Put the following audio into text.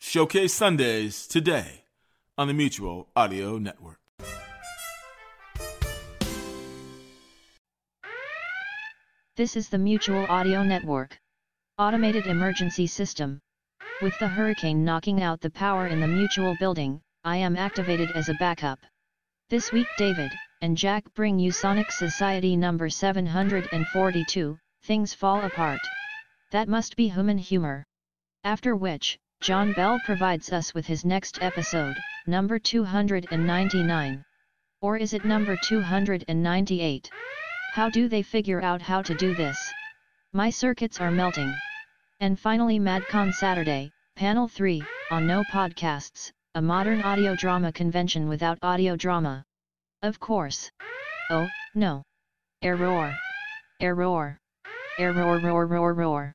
Showcase Sundays today on the Mutual Audio Network. This is the Mutual Audio Network. Automated Emergency System. With the hurricane knocking out the power in the Mutual building, I am activated as a backup. This week David and Jack bring you Sonic Society number 742, Things Fall Apart. That must be human humor. After which, John Bell provides us with his next episode, number 299. Or is it number 298? How do they figure out how to do this? My circuits are melting. And finally MadCon Saturday, Panel 3, on No Podcasts, a modern audio drama convention without audio drama. Of course. Oh, no. Error. Error. Error roar roar roar.